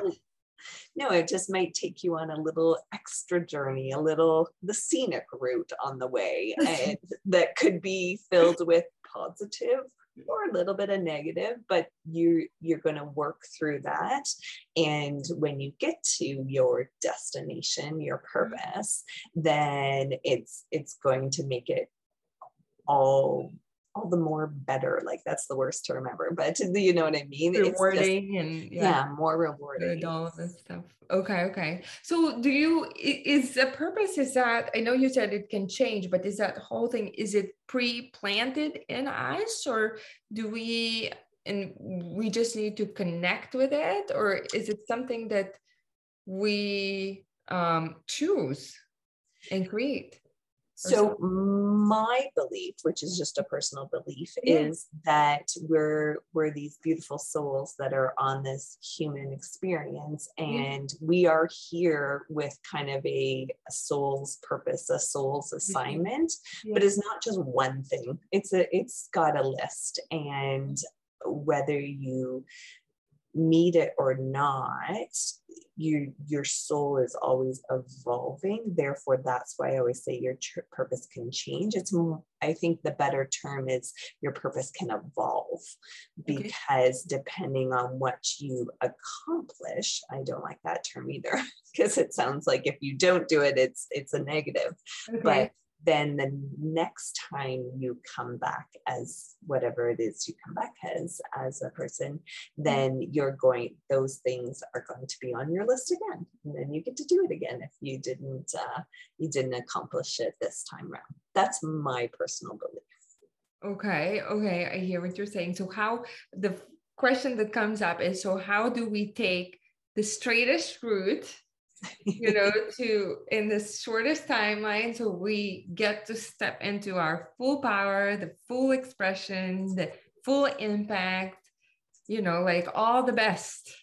no, it just might take you on a little extra journey, a little the scenic route on the way, and that could be filled with positive or a little bit of negative but you you're going to work through that and when you get to your destination your mm-hmm. purpose then it's it's going to make it all all the more better. Like that's the worst to remember, but you know what I mean? Rewarding just, and yeah, yeah, more rewarding. all this stuff. Okay, okay. So do you is the purpose is that I know you said it can change, but is that whole thing is it pre-planted in us or do we and we just need to connect with it or is it something that we um choose and create? So my belief, which is just a personal belief, yeah. is that we're we're these beautiful souls that are on this human experience, and yeah. we are here with kind of a, a soul's purpose, a soul's mm-hmm. assignment. Yeah. But it's not just one thing. It's a it's got a list, and whether you meet it or not your your soul is always evolving therefore that's why i always say your tr- purpose can change it's more, i think the better term is your purpose can evolve because okay. depending on what you accomplish i don't like that term either because it sounds like if you don't do it it's it's a negative okay. but then the next time you come back as whatever it is you come back as as a person then you're going those things are going to be on your list again. And then you get to do it again if you didn't uh, you didn't accomplish it this time around that's my personal belief. Okay okay i hear what you're saying. So how the question that comes up is so how do we take the straightest route you know, to in the shortest timeline so we get to step into our full power, the full expression, the full impact, you know, like all the best.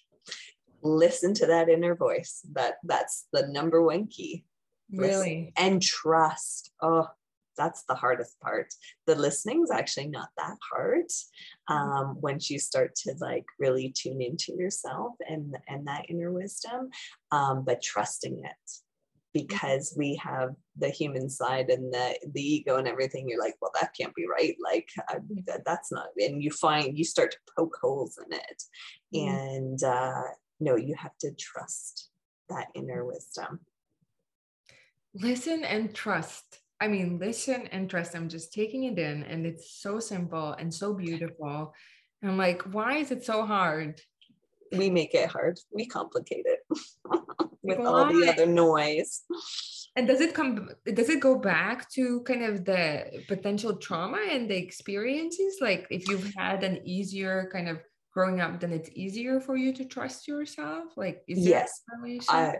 Listen to that inner voice. That that's the number one key. Really. Listen and trust. Oh, that's the hardest part. The listening is actually not that hard. Um, once you start to like really tune into yourself and and that inner wisdom, um, but trusting it mm-hmm. because we have the human side and the the ego and everything. You're like, well, that can't be right. Like I, mm-hmm. that, that's not. And you find you start to poke holes in it, mm-hmm. and uh, no, you have to trust that inner wisdom. Listen and trust I mean, listen and trust. I'm just taking it in, and it's so simple and so beautiful. And I'm like, why is it so hard? We make it hard. We complicate it with why? all the other noise. And does it come? Does it go back to kind of the potential trauma and the experiences? Like, if you've had an easier kind of growing up, then it's easier for you to trust yourself. Like, is yes, I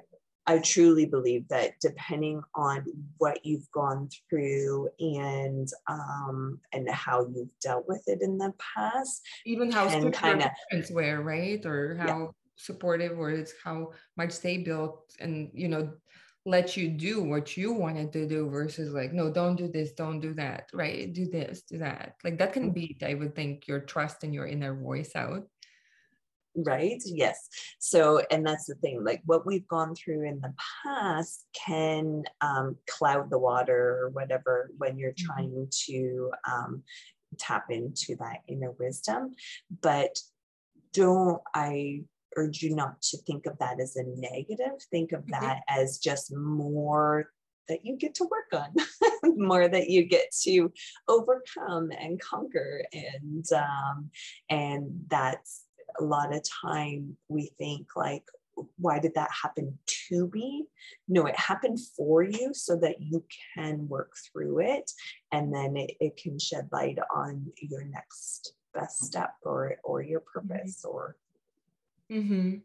I truly believe that depending on what you've gone through and um, and how you've dealt with it in the past, even how supportive kind of parents were, right, or how yeah. supportive, or it's how much they built, and you know, let you do what you wanted to do versus like, no, don't do this, don't do that, right? Do this, do that. Like that can mm. beat, I would think, your trust and your inner voice out right yes so and that's the thing like what we've gone through in the past can um, cloud the water or whatever when you're mm-hmm. trying to um, tap into that inner wisdom but don't i urge you not to think of that as a negative think of mm-hmm. that as just more that you get to work on, more that you get to overcome and conquer, and um, and that's a lot of time we think like why did that happen to me no it happened for you so that you can work through it and then it, it can shed light on your next best step or or your purpose or mm-hmm.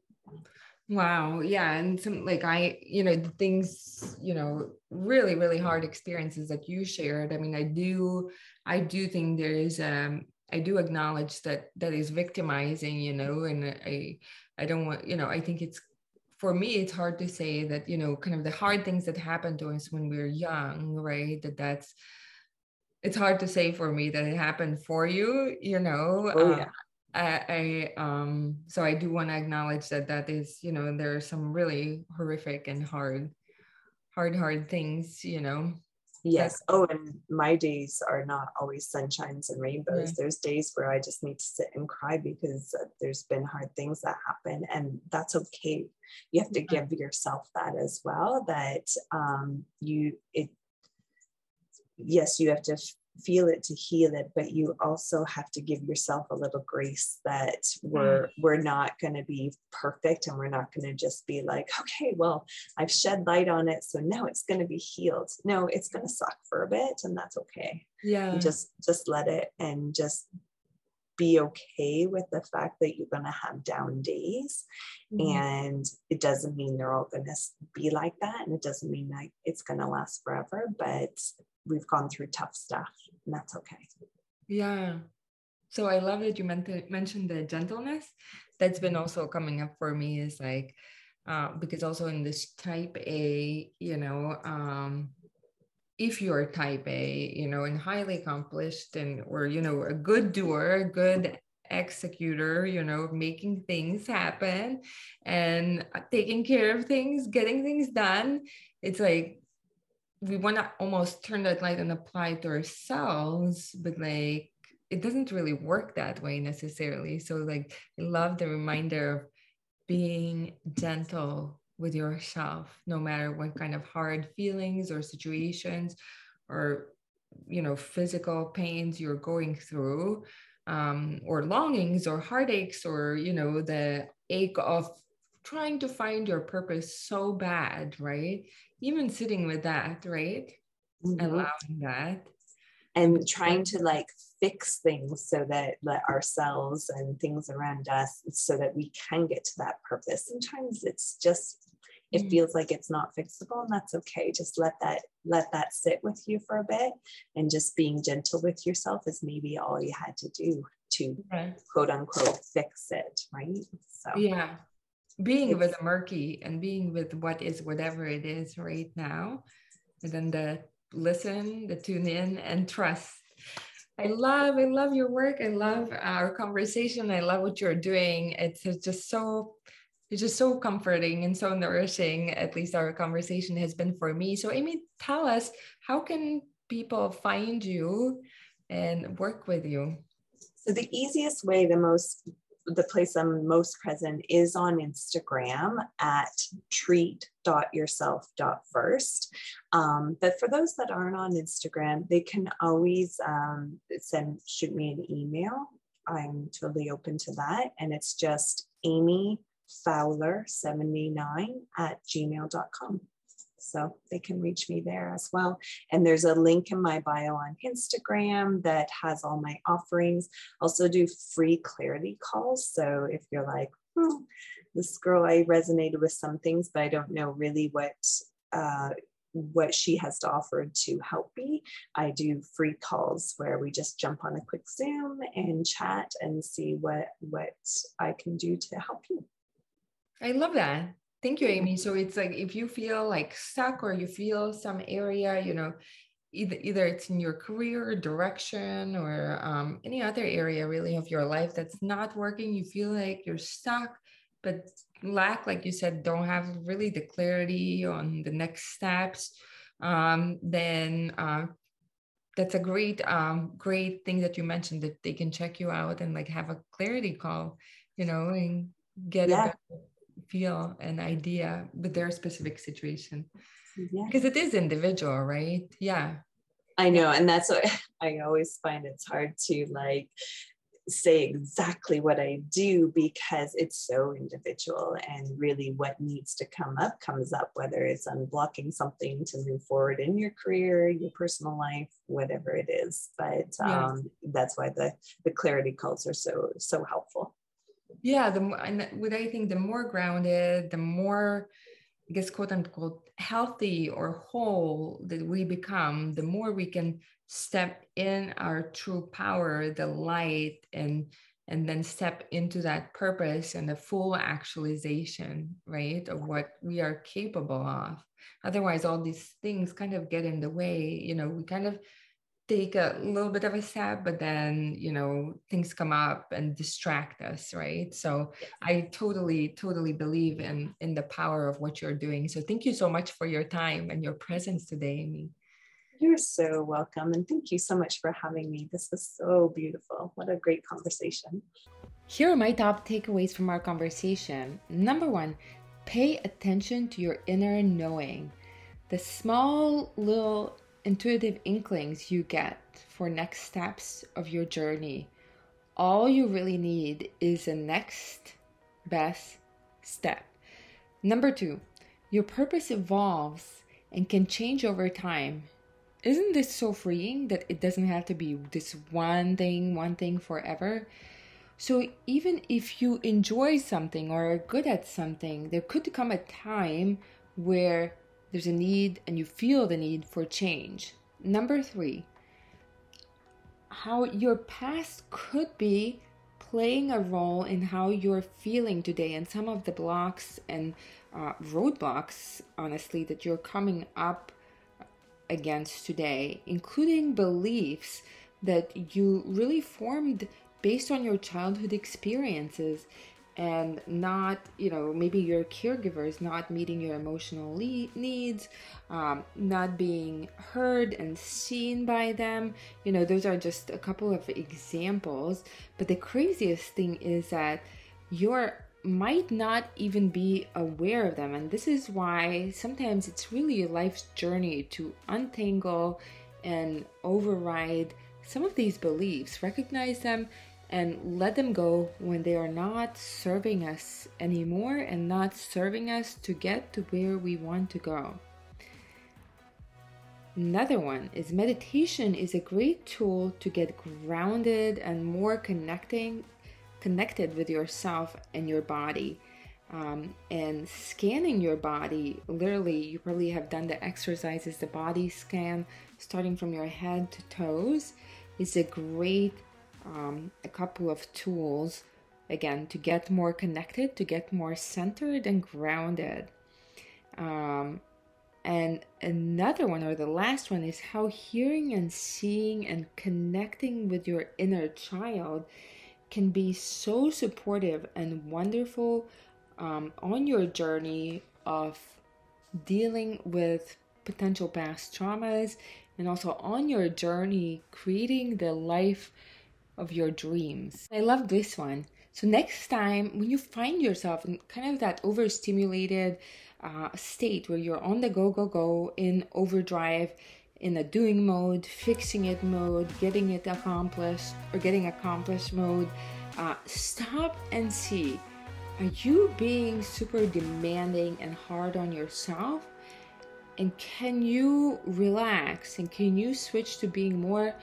wow yeah and some like i you know the things you know really really hard experiences that you shared i mean i do i do think there is um I do acknowledge that that is victimizing, you know, and I I don't want, you know, I think it's for me it's hard to say that, you know, kind of the hard things that happen to us when we're young, right? That that's it's hard to say for me that it happened for you, you know. Oh, yeah. Uh, I, I um so I do want to acknowledge that that is, you know, there are some really horrific and hard hard hard things, you know. Yes. Oh, and my days are not always sunshines and rainbows. There's days where I just need to sit and cry because uh, there's been hard things that happen, and that's okay. You have to give yourself that as well. That um, you it. Yes, you have to feel it to heal it but you also have to give yourself a little grace that we're mm. we're not going to be perfect and we're not going to just be like okay well i've shed light on it so now it's going to be healed. No it's going to suck for a bit and that's okay. Yeah. just just let it and just be okay with the fact that you're going to have down days. Mm-hmm. and it doesn't mean they're all going to be like that and it doesn't mean like it's going to last forever but we've gone through tough stuff and that's okay. Yeah. So i love that you mentioned the gentleness. That's been also coming up for me is like uh, because also in this type a you know um, if you're type a you know and highly accomplished and or you know a good doer a good executor you know making things happen and uh, taking care of things getting things done it's like we want to almost turn that light and apply it to ourselves, but like it doesn't really work that way necessarily. So like I love the reminder of being gentle with yourself, no matter what kind of hard feelings or situations or you know physical pains you're going through um, or longings or heartaches or you know the ache of trying to find your purpose so bad right even sitting with that, right? Mm-hmm. Allowing that. And trying to like fix things so that, that ourselves and things around us so that we can get to that purpose. Sometimes it's just it mm-hmm. feels like it's not fixable and that's okay. Just let that let that sit with you for a bit and just being gentle with yourself is maybe all you had to do to right. quote unquote fix it right? So yeah. Being with the murky and being with what is whatever it is right now and then the listen the tune in and trust. I love i love your work. I love our conversation. I love what you're doing. It's, just so it's just so comforting and so nourishing at least our conversation has been for me so amy tell us how can people find you and work with you so the easiest way the most the place I'm most present is on Instagram at treat.yourself.first. Um, but for those that aren't on Instagram, they can always um, send shoot me an email. I'm totally open to that. And it's just Amy Fowler79 at gmail.com. So they can reach me there as well. And there's a link in my bio on Instagram that has all my offerings. Also do free clarity calls. So if you're like, hmm, this girl, I resonated with some things, but I don't know really what uh, what she has to offer to help me. I do free calls where we just jump on a quick Zoom and chat and see what what I can do to help you. I love that. Thank you, Amy. So it's like if you feel like stuck or you feel some area, you know, either either it's in your career direction or um, any other area really of your life that's not working, you feel like you're stuck, but lack, like you said, don't have really the clarity on the next steps, um, then uh, that's a great um, great thing that you mentioned that they can check you out and like have a clarity call, you know, and get yeah. it feel an idea with their specific situation. Yeah. because it is individual right? Yeah. I know and that's what i always find it's hard to like say exactly what I do because it's so individual and really what needs to come up comes up, whether it's unblocking something to move forward in your career, your personal life, whatever it is. But um, that's why the, the clarity calls are so, so helpful yeah the and what i think the more grounded the more i guess quote unquote healthy or whole that we become the more we can step in our true power the light and and then step into that purpose and the full actualization right of what we are capable of. Otherwise all these things kind of get in the way you know we kind of take a little bit of a step but then you know things come up and distract us right? So i totally totally believe in in the power of what you're doing. So thank you so much for your time and your presence today amy. You're so welcome and thank you so much for having me. This was so beautiful. What a great conversation. Here are my top takeaways from our conversation. Number one pay attention to your inner knowing. The small little intuitive inklings you get for next steps of your journey, all you really need is a next best step. Number two, your purpose evolves and can change over time. Isn't this so freeing that it doesn't have to be this one thing, one thing forever? So, even if you enjoy something or are good at something, there could come a time where there's a need and you feel the need for change. Number three, how your past could be playing a role in how you're feeling today and some of the blocks and uh, roadblocks, honestly, that you're coming up against today, including beliefs that you really formed based on your childhood experiences and not you know maybe your caregivers not meeting your emotional le- needs um, not being heard and seen by them. You know those are just a couple of examples. But the craziest thing is that you're might not even be aware of them. And this is why sometimes it's really a life's journey to untangle and override some of these beliefs. Recognize them and let them go when they are not serving us anymore and not serving us to get to where we want to go. Another one is meditation is a great tool to get grounded and more connecting connected with yourself and your body. Um, and scanning your body literally you probably have done the exercises the body scan starting from your head to toes is a great um, a couple of tools again to get more connected, to get more centered and grounded. Um, and another one, or the last one, is how hearing and seeing and connecting with your inner child can be so supportive and wonderful um, on your journey of dealing with potential past traumas and also on your journey creating the life of your dreams. I love this one. So, next time when you find yourself in kind of that overstimulated uh, state where you're on the go, go, go in overdrive, in the doing mode, fixing it mode, getting it accomplished, or getting accomplished mode, uh, stop and see are you being super demanding and hard on yourself? And can you relax and can you switch to being more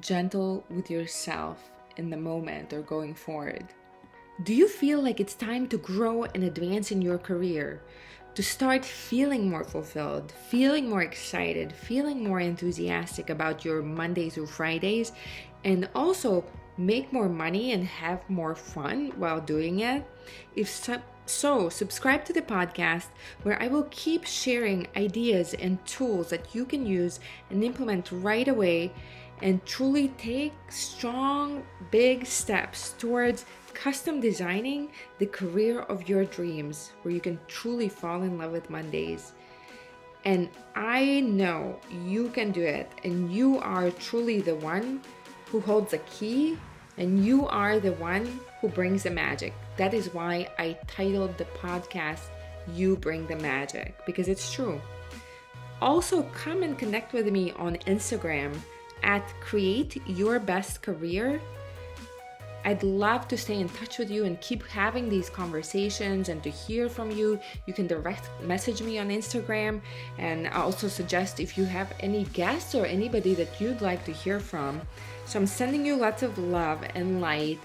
gentle with yourself in the moment or going forward? Do you feel like it's time to grow and advance in your career? To start feeling more fulfilled, feeling more excited, feeling more enthusiastic about your Mondays or Fridays, and also make more money and have more fun while doing it? If so, so, subscribe to the podcast where I will keep sharing ideas and tools that you can use and implement right away and truly take strong, big steps towards custom designing the career of your dreams where you can truly fall in love with Mondays. And I know you can do it, and you are truly the one who holds the key, and you are the one who brings the magic. That is why I titled the podcast You Bring the Magic, because it's true. Also, come and connect with me on Instagram at Create Your Best Career. I'd love to stay in touch with you and keep having these conversations and to hear from you. You can direct message me on Instagram. And I also suggest if you have any guests or anybody that you'd like to hear from. So I'm sending you lots of love and light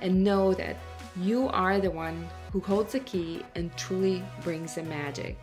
and know that you are the one who holds the key and truly brings the magic.